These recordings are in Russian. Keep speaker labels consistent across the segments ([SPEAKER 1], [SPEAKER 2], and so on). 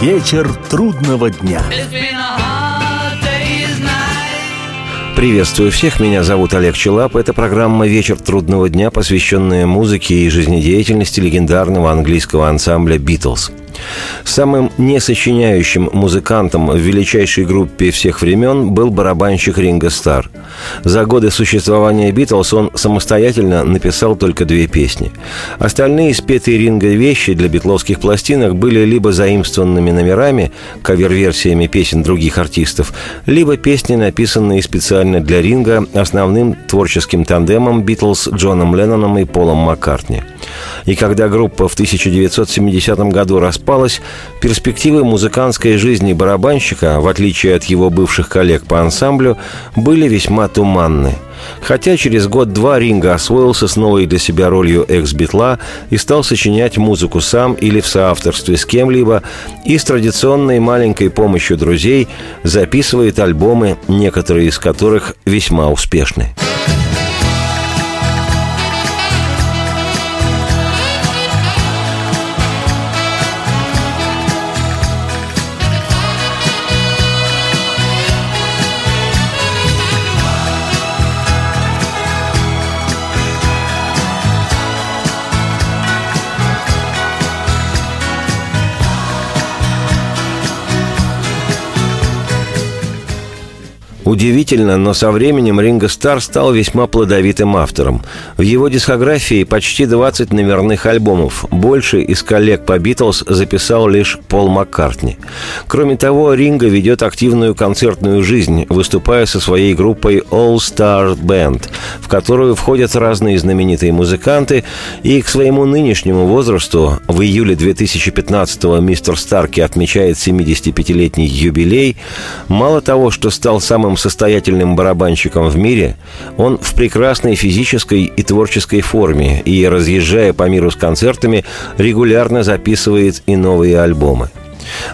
[SPEAKER 1] Вечер трудного дня.
[SPEAKER 2] Приветствую всех, меня зовут Олег Челап. Это программа «Вечер трудного дня», посвященная музыке и жизнедеятельности легендарного английского ансамбля «Битлз». Самым несочиняющим музыкантом в величайшей группе всех времен был барабанщик Ринго Стар. За годы существования Битлз он самостоятельно написал только две песни. Остальные спетые Ринго вещи для битловских пластинок были либо заимствованными номерами, кавер-версиями песен других артистов, либо песни, написанные специально для Ринга основным творческим тандемом Битлз Джоном Ленноном и Полом Маккартни. И когда группа в 1970 году распалась, перспективы музыкантской жизни барабанщика, в отличие от его бывших коллег по ансамблю, были весьма туманны. Хотя через год-два Ринга освоился с новой для себя ролью экс-битла и стал сочинять музыку сам или в соавторстве с кем-либо, и с традиционной маленькой помощью друзей записывает альбомы, некоторые из которых весьма успешны. Удивительно, но со временем Ринго Стар стал весьма плодовитым автором. В его дискографии почти 20 номерных альбомов. Больше из коллег по Битлз записал лишь Пол Маккартни. Кроме того, Ринго ведет активную концертную жизнь, выступая со своей группой All Star Band, в которую входят разные знаменитые музыканты, и к своему нынешнему возрасту в июле 2015-го мистер Старки отмечает 75-летний юбилей. Мало того, что стал самым состоятельным барабанщиком в мире, он в прекрасной физической и творческой форме и, разъезжая по миру с концертами, регулярно записывает и новые альбомы.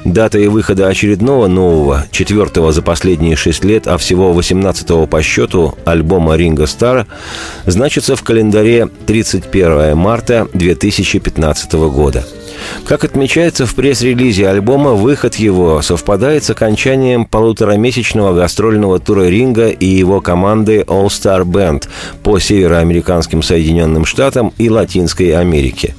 [SPEAKER 2] Датой выхода очередного нового, четвертого за последние шесть лет, а всего восемнадцатого по счету альбома Ринга Стара значится в календаре 31 марта 2015 года – как отмечается в пресс-релизе альбома, выход его совпадает с окончанием полуторамесячного гастрольного тура Ринга и его команды All Star Band по североамериканским Соединенным Штатам и Латинской Америке.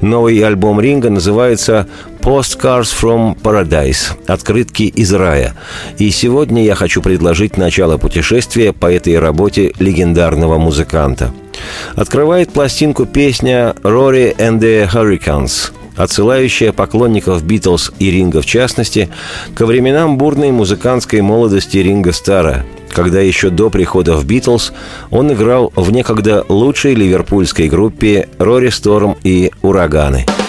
[SPEAKER 2] Новый альбом Ринга называется «Postcards from Paradise» – «Открытки из рая». И сегодня я хочу предложить начало путешествия по этой работе легендарного музыканта. Открывает пластинку песня «Rory and the Hurricanes», отсылающая поклонников Битлз и Ринга в частности ко временам бурной музыкантской молодости Ринга Стара, когда еще до прихода в Битлз он играл в некогда лучшей ливерпульской группе Рори Сторм и Ураганы –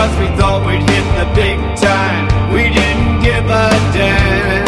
[SPEAKER 3] Cause we thought we'd hit the big time. We didn't give a damn.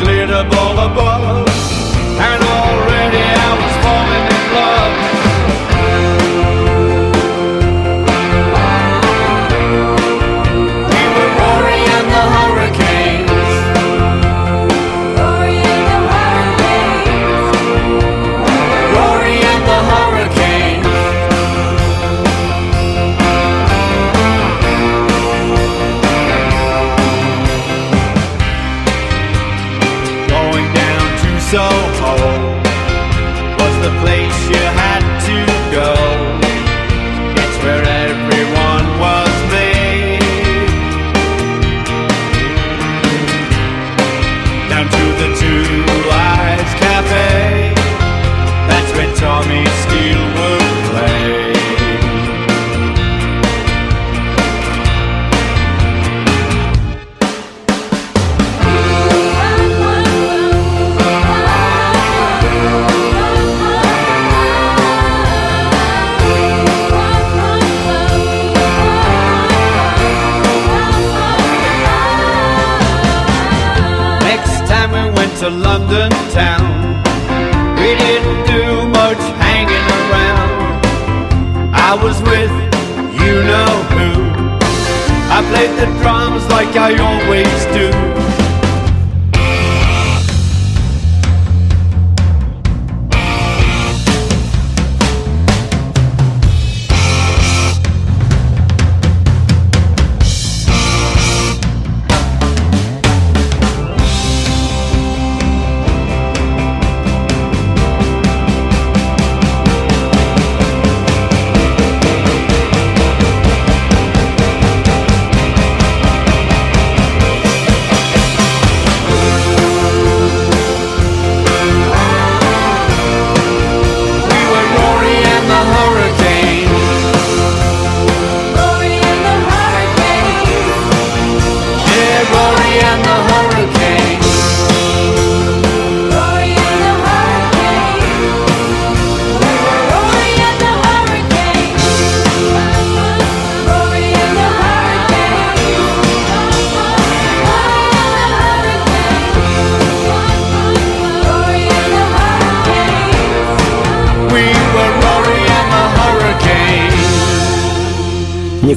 [SPEAKER 3] glitter ball above. so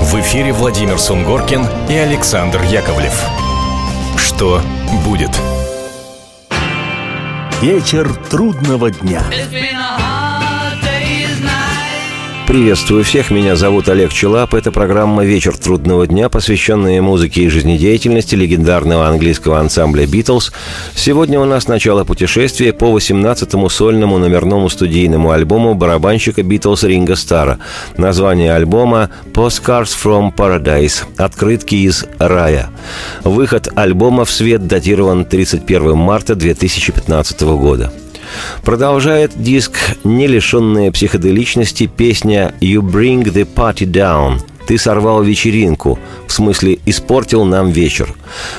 [SPEAKER 4] В эфире Владимир Сунгоркин и Александр Яковлев. Что будет?
[SPEAKER 1] Вечер трудного дня.
[SPEAKER 2] Приветствую всех, меня зовут Олег Челап. Это программа «Вечер трудного дня», посвященная музыке и жизнедеятельности легендарного английского ансамбля «Битлз». Сегодня у нас начало путешествия по 18-му сольному номерному студийному альбому барабанщика «Битлз» Ринга Стара. Название альбома «Postcards from Paradise» – «Открытки из рая». Выход альбома в свет датирован 31 марта 2015 года. Продолжает диск не лишенная психоделичности песня «You Bring the Party Down», «Ты сорвал вечеринку», в смысле «испортил нам вечер»,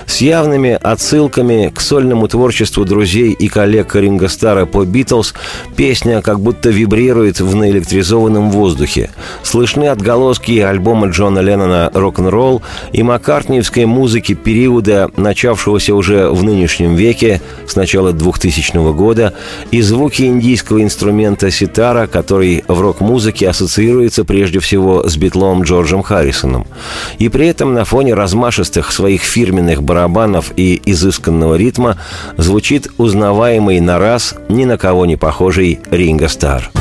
[SPEAKER 2] с явными отсылками к сольному творчеству друзей и коллег Ринга Стара по «Битлз» песня как будто вибрирует в наэлектризованном воздухе. Слышны отголоски альбома Джона Леннона «Рок-н-ролл» и маккартниевской музыки периода, начавшегося уже в нынешнем веке, с начала 2000 года, и звуки индийского инструмента ситара, который в рок-музыке ассоциируется прежде всего с битлом Джорджем Харрисоном. И при этом на фоне размашистых своих фирменных барабанов и изысканного ритма звучит узнаваемый на раз ни на кого не похожий Ринго Стар.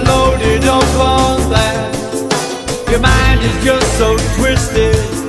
[SPEAKER 3] you're loaded up on that. Your mind is just so twisted.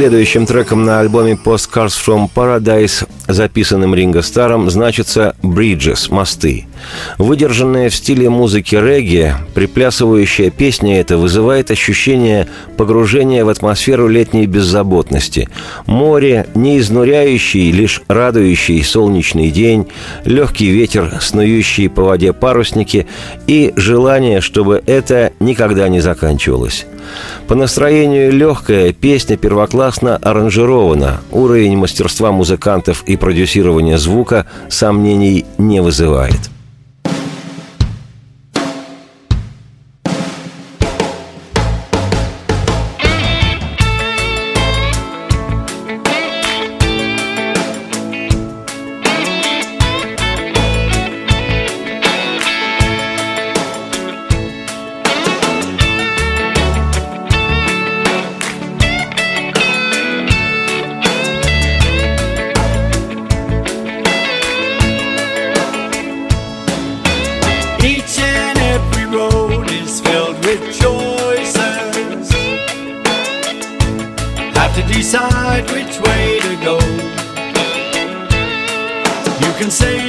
[SPEAKER 3] Следующим треком на альбоме Postcards from Paradise, записанным Ринго Старом, значится «Bridges» — «Мосты». Выдержанная в стиле музыки регги, приплясывающая песня эта вызывает ощущение погружения в атмосферу летней беззаботности. Море, не изнуряющий, лишь радующий солнечный день, легкий ветер, снующие по воде парусники и желание, чтобы это никогда не заканчивалось. По настроению легкая, песня первоклассно аранжирована, уровень мастерства музыкантов и продюсирования звука сомнений не вызывает.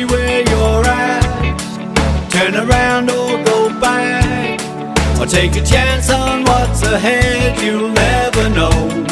[SPEAKER 3] where you're at. Turn around or go back. Or take a chance on what's ahead, you'll never know.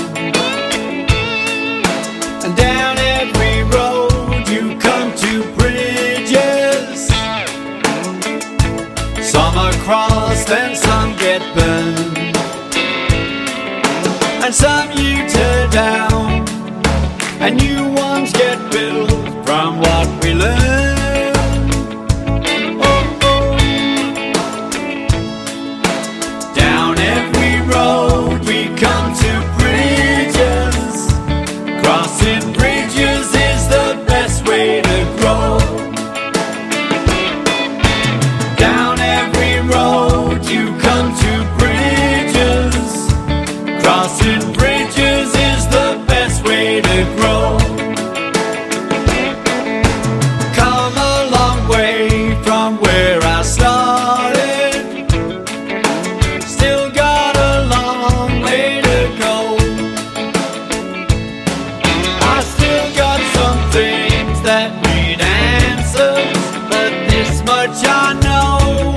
[SPEAKER 3] much I know.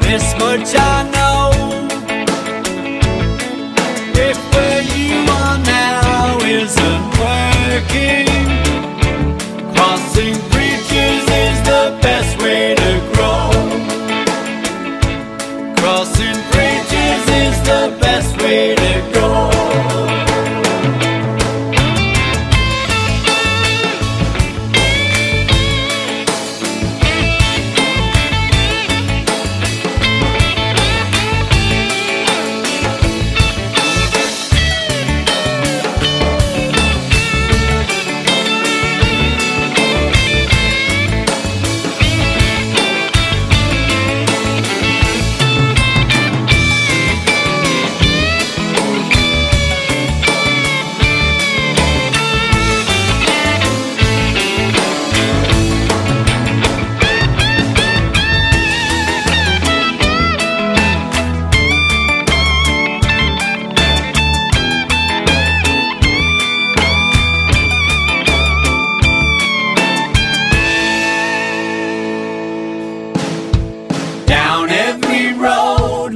[SPEAKER 3] This much I know.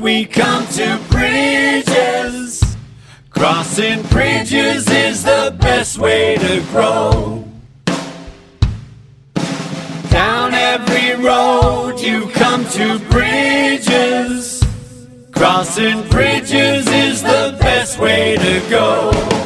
[SPEAKER 3] we come to bridges. Crossing bridges is the best way to grow. Down every road you come to bridges. Crossing bridges is the best way to go.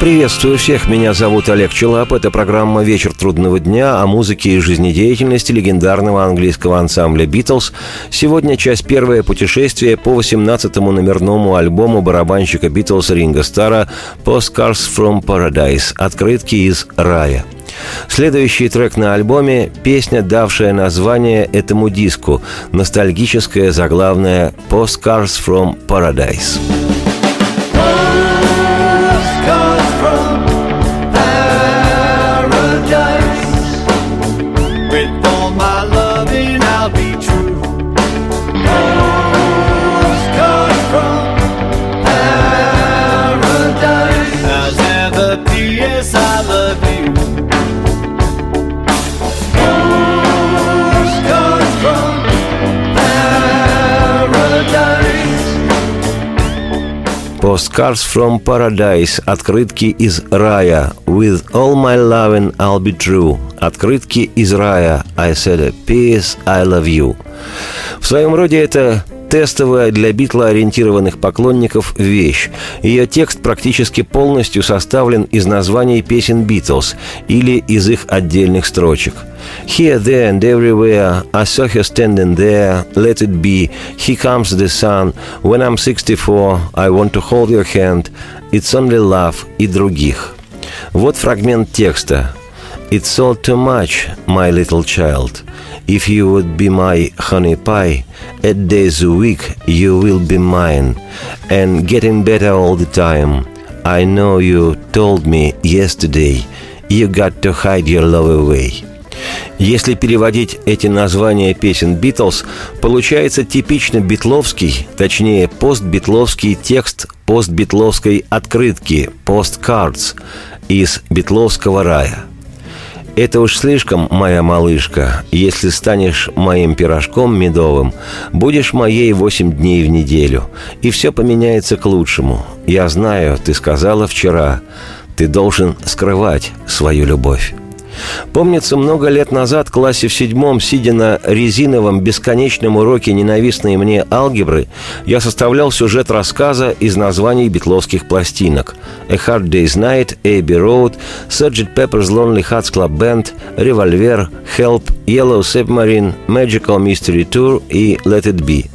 [SPEAKER 2] Приветствую всех, меня зовут Олег Челап. Это программа «Вечер трудного дня» о музыке и жизнедеятельности легендарного английского ансамбля «Битлз». Сегодня часть первая путешествие по 18-му номерному альбому барабанщика «Битлз» Ринга Стара «Postcards from Paradise» – «Открытки из рая». Следующий трек на альбоме – песня, давшая название этому диску, ностальгическая заглавная «Postcards from Paradise».
[SPEAKER 3] Postcards from Paradise.
[SPEAKER 2] Открытки из рая. With all my loving I'll be true. Открытки из рая. I said a peace, I love you. В своем роде это тестовая для битла ориентированных поклонников вещь. Ее текст практически полностью составлен из названий песен Битлз или из их отдельных строчек. Here, there and everywhere, I saw her standing there, let it be, here comes the sun, when I'm 64, I want to hold your hand, it's only love и других. Вот фрагмент текста. It's all too much, my little child. If you would be my honey pie, eight days a week you will be mine, and getting better all the time. I know you told me yesterday you got to hide your love away. Если переводить эти названия песен Битлз, получается типично битловский, точнее постбитловский текст постбитловской открытки «Postcards» из битловского рая – это уж слишком, моя малышка. Если станешь моим пирожком медовым, будешь моей восемь дней в неделю. И все поменяется к лучшему. Я знаю, ты сказала вчера, ты должен скрывать свою любовь. Помнится, много лет назад в классе в седьмом, сидя на резиновом бесконечном уроке ненавистной мне алгебры, я составлял сюжет рассказа из названий битловских пластинок «A Hard Day's Night», «Abbey Road», «Sgt. Pepper's Lonely Hearts Club Band», «Revolver», «Help», «Yellow Submarine», «Magical Mystery Tour» и «Let It Be».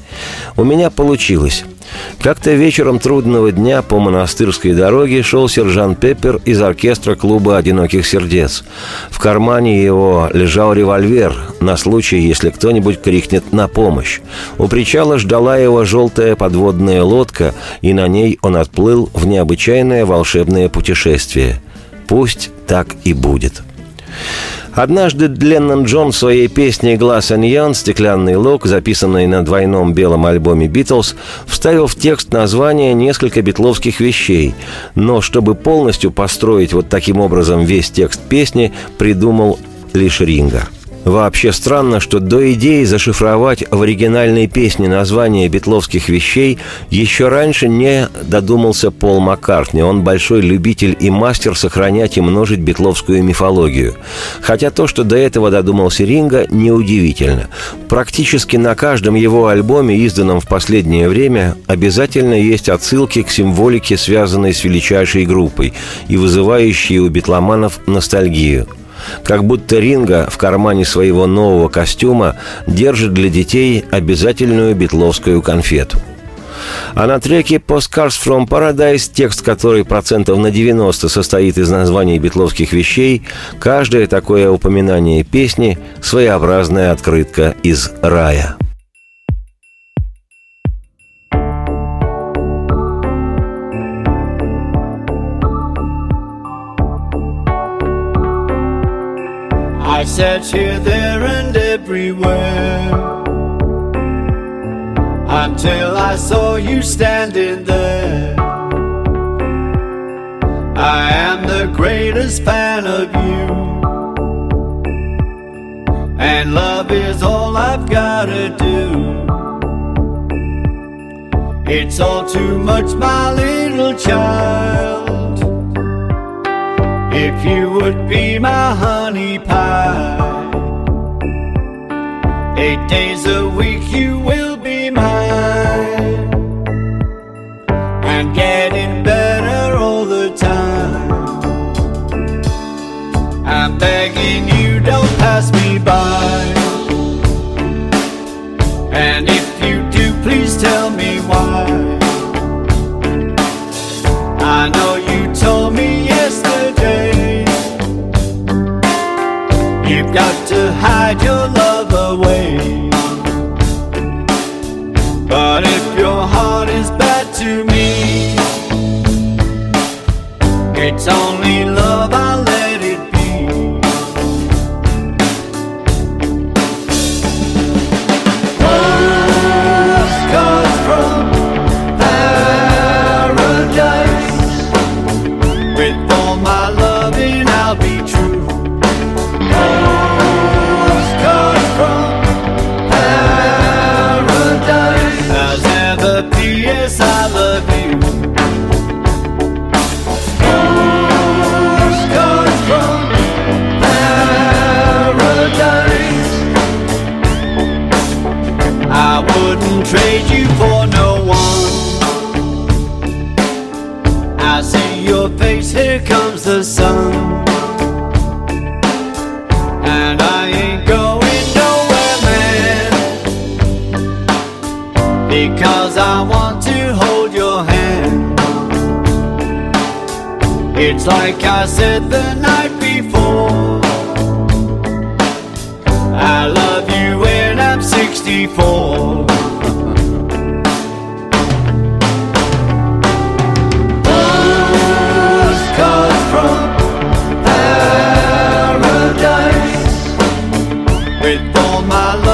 [SPEAKER 2] У меня получилось – Как-то вечером трудного дня по монастырской дороге шел сержант Пеппер из оркестра клуба «Одиноких сердец». В кармане его лежал револьвер на случай, если кто-нибудь крикнет «на помощь». У причала ждала его желтая подводная лодка, и на ней он отплыл в необычайное волшебное путешествие. Пусть так и будет. Однажды Леннон Джон в своей песне «Глаз Аньян» «Стеклянный лог», записанной на двойном белом альбоме «Битлз», вставил в текст название несколько битловских вещей, но чтобы полностью построить вот таким образом весь текст песни, придумал лишь Ринга – Вообще странно, что до идеи зашифровать в оригинальной песне название битловских вещей еще раньше не додумался Пол Маккартни. Он большой любитель и мастер сохранять и множить битловскую мифологию. Хотя то, что до этого додумался Ринга, неудивительно. Практически на каждом его альбоме, изданном в последнее время, обязательно есть отсылки к символике, связанной с величайшей группой и вызывающие у битломанов ностальгию – как будто Ринга в кармане своего нового костюма держит для детей обязательную битловскую конфету. А на треке «Postcards from Paradise», текст который процентов на 90 состоит из названий битловских вещей, каждое такое упоминание песни – своеобразная открытка из рая.
[SPEAKER 3] I sat here, there, and everywhere until I saw you standing there. I am the greatest fan of you, and love is all I've gotta do. It's all too much, my little child. If you would be my honey pie, eight days a week you will be mine, and getting hide With all my loving,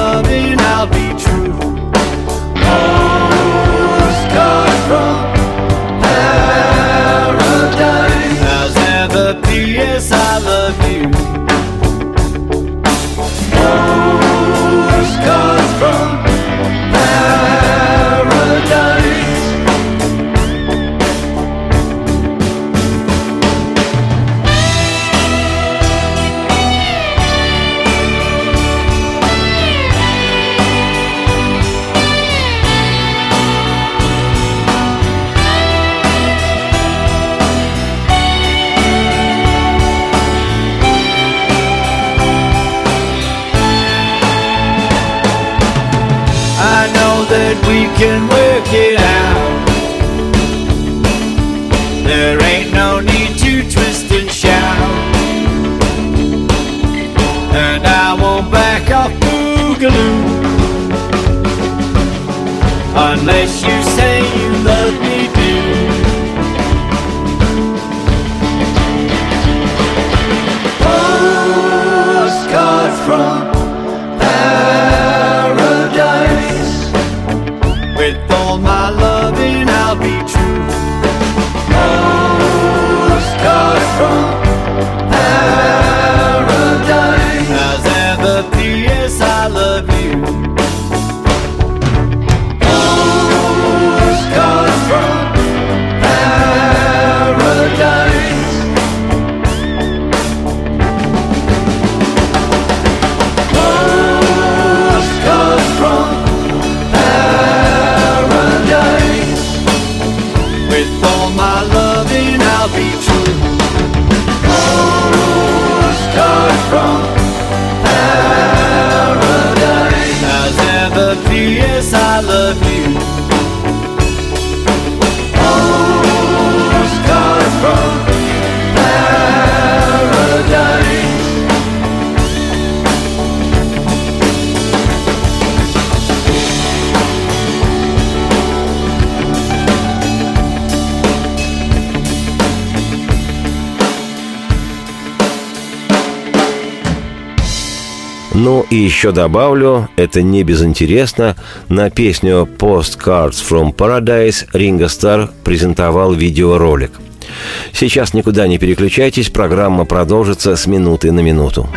[SPEAKER 2] и еще добавлю, это не безинтересно, на песню «Postcards from Paradise» Ринго Стар презентовал видеоролик. Сейчас никуда не переключайтесь, программа продолжится с минуты на минуту.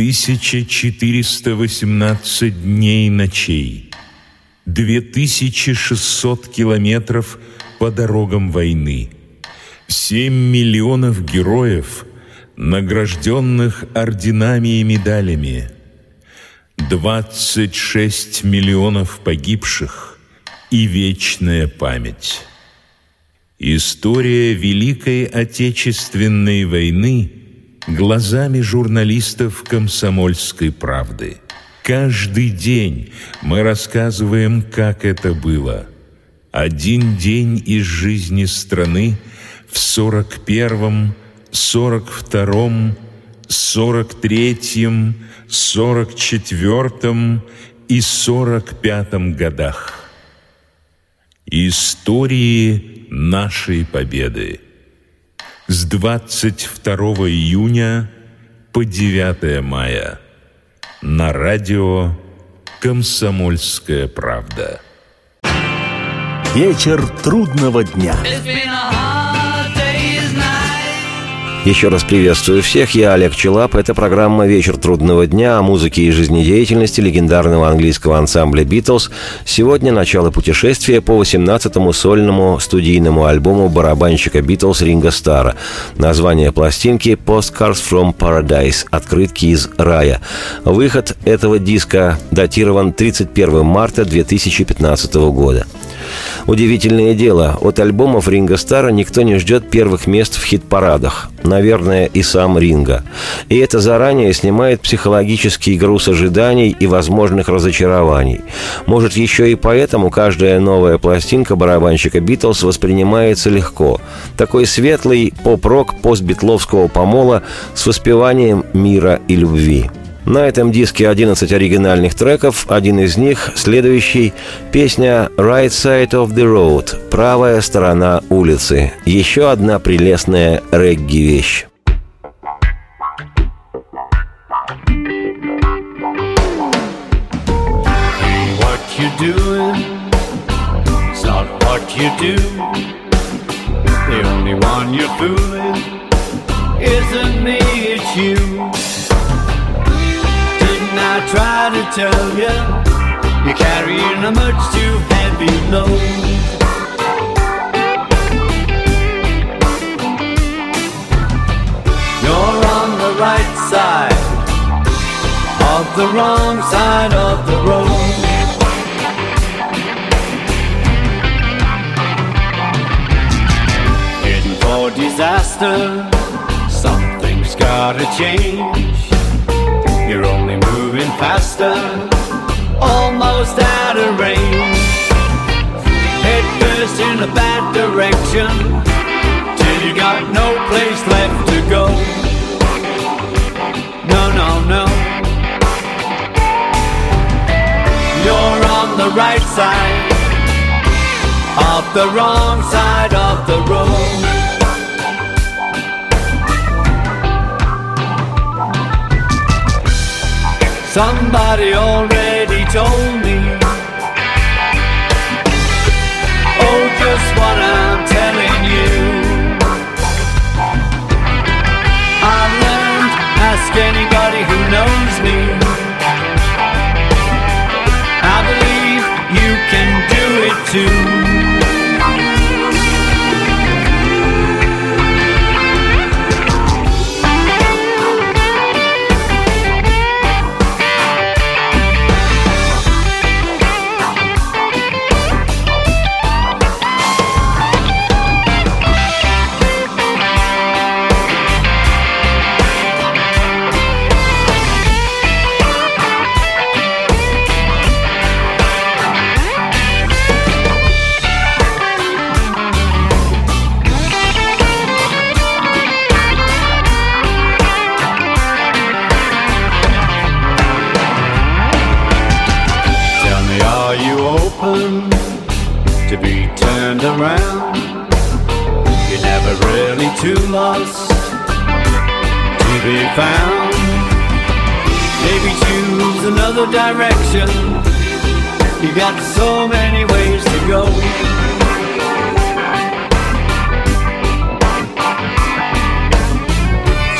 [SPEAKER 5] 1418 дней и ночей, 2600 километров по дорогам войны, 7 миллионов героев, награжденных орденами и медалями, 26 миллионов погибших и вечная память. История Великой Отечественной войны – глазами журналистов «Комсомольской правды». Каждый день мы рассказываем, как это было. Один день из жизни страны в 41-м, 42-м, 43-м, 44-м и 45-м годах. Истории нашей победы. С 22 июня по 9 мая на радио «Комсомольская правда».
[SPEAKER 1] Вечер трудного дня.
[SPEAKER 2] Еще раз приветствую всех, я Олег Челап. Это программа «Вечер трудного дня» о музыке и жизнедеятельности легендарного английского ансамбля «Битлз». Сегодня начало путешествия по 18-му сольному студийному альбому барабанщика «Битлз» Ринга Стара. Название пластинки «Postcards from Paradise» – «Открытки из рая». Выход этого диска датирован 31 марта 2015 года. Удивительное дело, от альбомов Ринга Стара никто не ждет первых мест в хит-парадах. Наверное, и сам Ринга. И это заранее снимает психологический груз ожиданий и возможных разочарований. Может, еще и поэтому каждая новая пластинка барабанщика Битлз воспринимается легко. Такой светлый поп-рок постбитловского помола с воспеванием мира и любви. На этом диске 11 оригинальных треков, один из них, следующий, песня «Right Side of the Road» – «Правая сторона улицы». Еще одна прелестная регги-вещь.
[SPEAKER 3] The only one you're fooling isn't me, it's you. I try to tell you, you're carrying a much too heavy load. You're on the right side of the wrong side of the road. Heading for disaster, something's gotta change. Faster, almost out of range. Head first in a bad direction, till you got no place left to go. No, no, no. You're on the right side of the wrong side of the road. Somebody already told me. Oh, just what I'm telling you. I learned, ask anybody who knows me. I believe you can do it too. Direction. You got so many ways to go.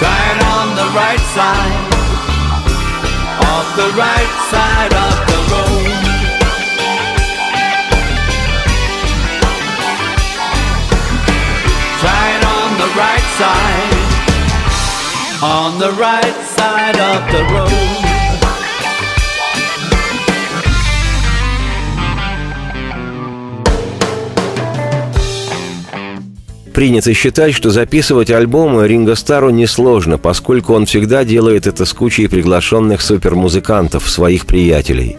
[SPEAKER 3] Try it on the right side off the right side of the road. Try it on the right side, on the right side of the road.
[SPEAKER 2] Принято считать, что записывать альбомы Ринго Стару несложно, поскольку он всегда делает это с кучей приглашенных супермузыкантов, своих приятелей.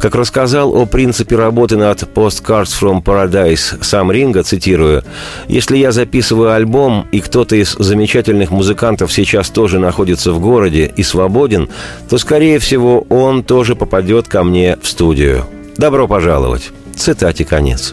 [SPEAKER 2] Как рассказал о принципе работы над Postcards from Paradise сам Ринго, цитирую, «Если я записываю альбом, и кто-то из замечательных музыкантов сейчас тоже находится в городе и свободен, то, скорее всего, он тоже попадет ко мне в студию. Добро пожаловать». Цитате конец.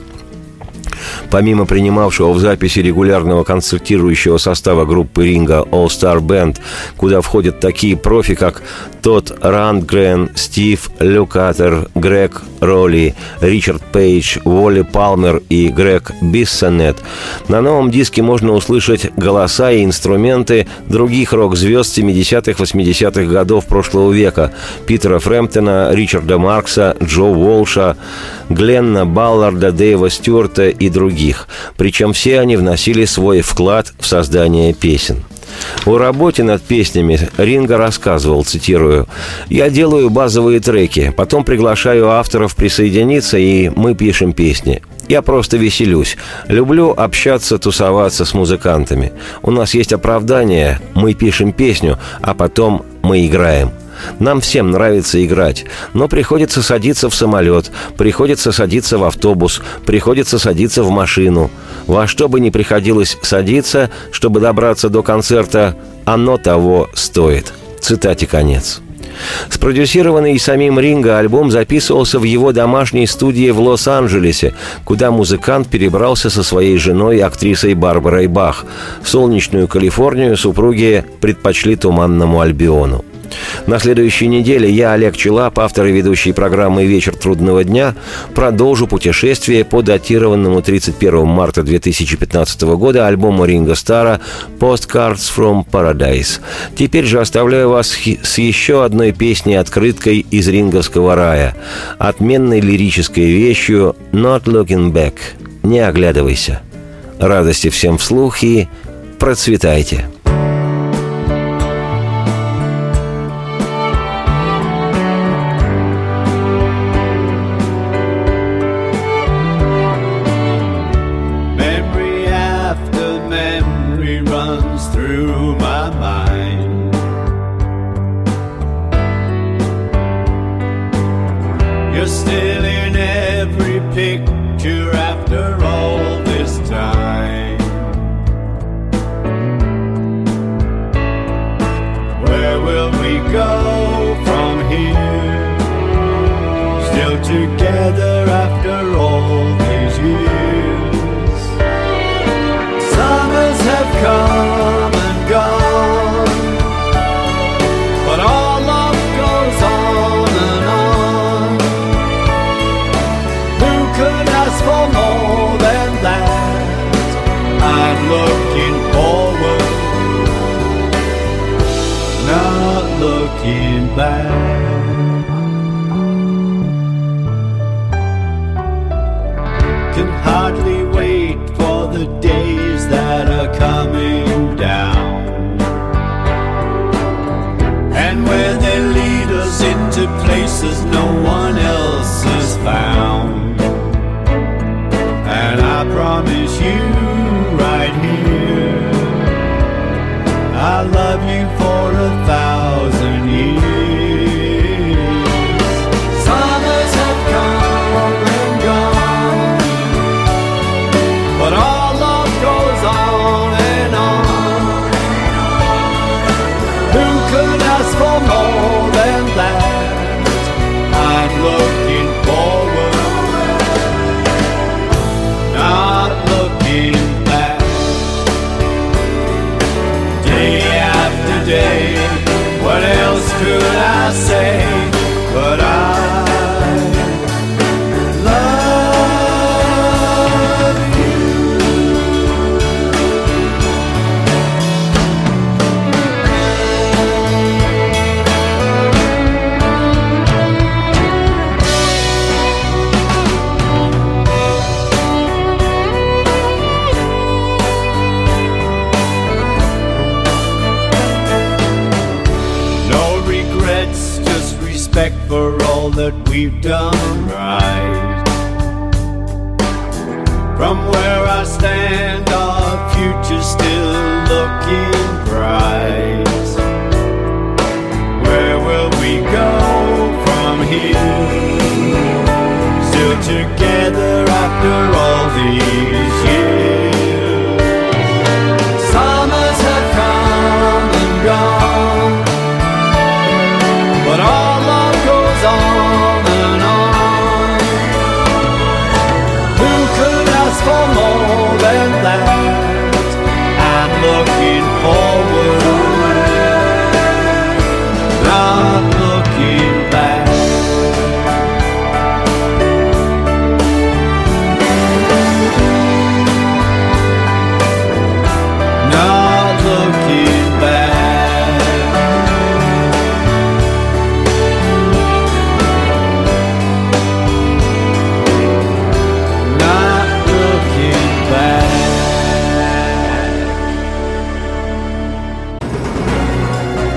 [SPEAKER 2] Помимо принимавшего в записи регулярного концертирующего состава группы Ринга All Star Band, куда входят такие профи, как Тодд Рандгрен, Стив Люкатер, Грег Ролли, Ричард Пейдж, Уолли Палмер и Грег Биссонет, на новом диске можно услышать голоса и инструменты других рок-звезд 70-х, 80-х годов прошлого века Питера Фрэмптона, Ричарда Маркса, Джо Уолша, Гленна Балларда, Дэйва Стюарта и других. Причем все они вносили свой вклад в создание песен. О работе над песнями Ринга рассказывал, цитирую, «Я делаю базовые треки, потом приглашаю авторов присоединиться, и мы пишем песни. Я просто веселюсь. Люблю общаться, тусоваться с музыкантами. У нас есть оправдание, мы пишем песню, а потом мы играем. Нам всем нравится играть, но приходится садиться в самолет, приходится садиться в автобус, приходится садиться в машину. Во что бы ни приходилось садиться, чтобы добраться до концерта, оно того стоит. Цитате конец. Спродюсированный самим Ринго альбом записывался в его домашней студии в Лос-Анджелесе, куда музыкант перебрался со своей женой, актрисой Барбарой Бах. Солнечную Калифорнию супруги предпочли туманному Альбиону. На следующей неделе я, Олег Челап, автор и ведущий программы «Вечер трудного дня», продолжу путешествие по датированному 31 марта 2015 года альбому Ринга Стара «Postcards from Paradise». Теперь же оставляю вас с еще одной песней-открыткой из ринговского рая, отменной лирической вещью «Not Looking Back» – «Не оглядывайся». Радости всем вслух и процветайте!
[SPEAKER 3] After all these years. Summers have come and gone, but our love goes on and on. Who could ask for more than that? I'm looking forward, not looking back. Places no one else has found. And I promise you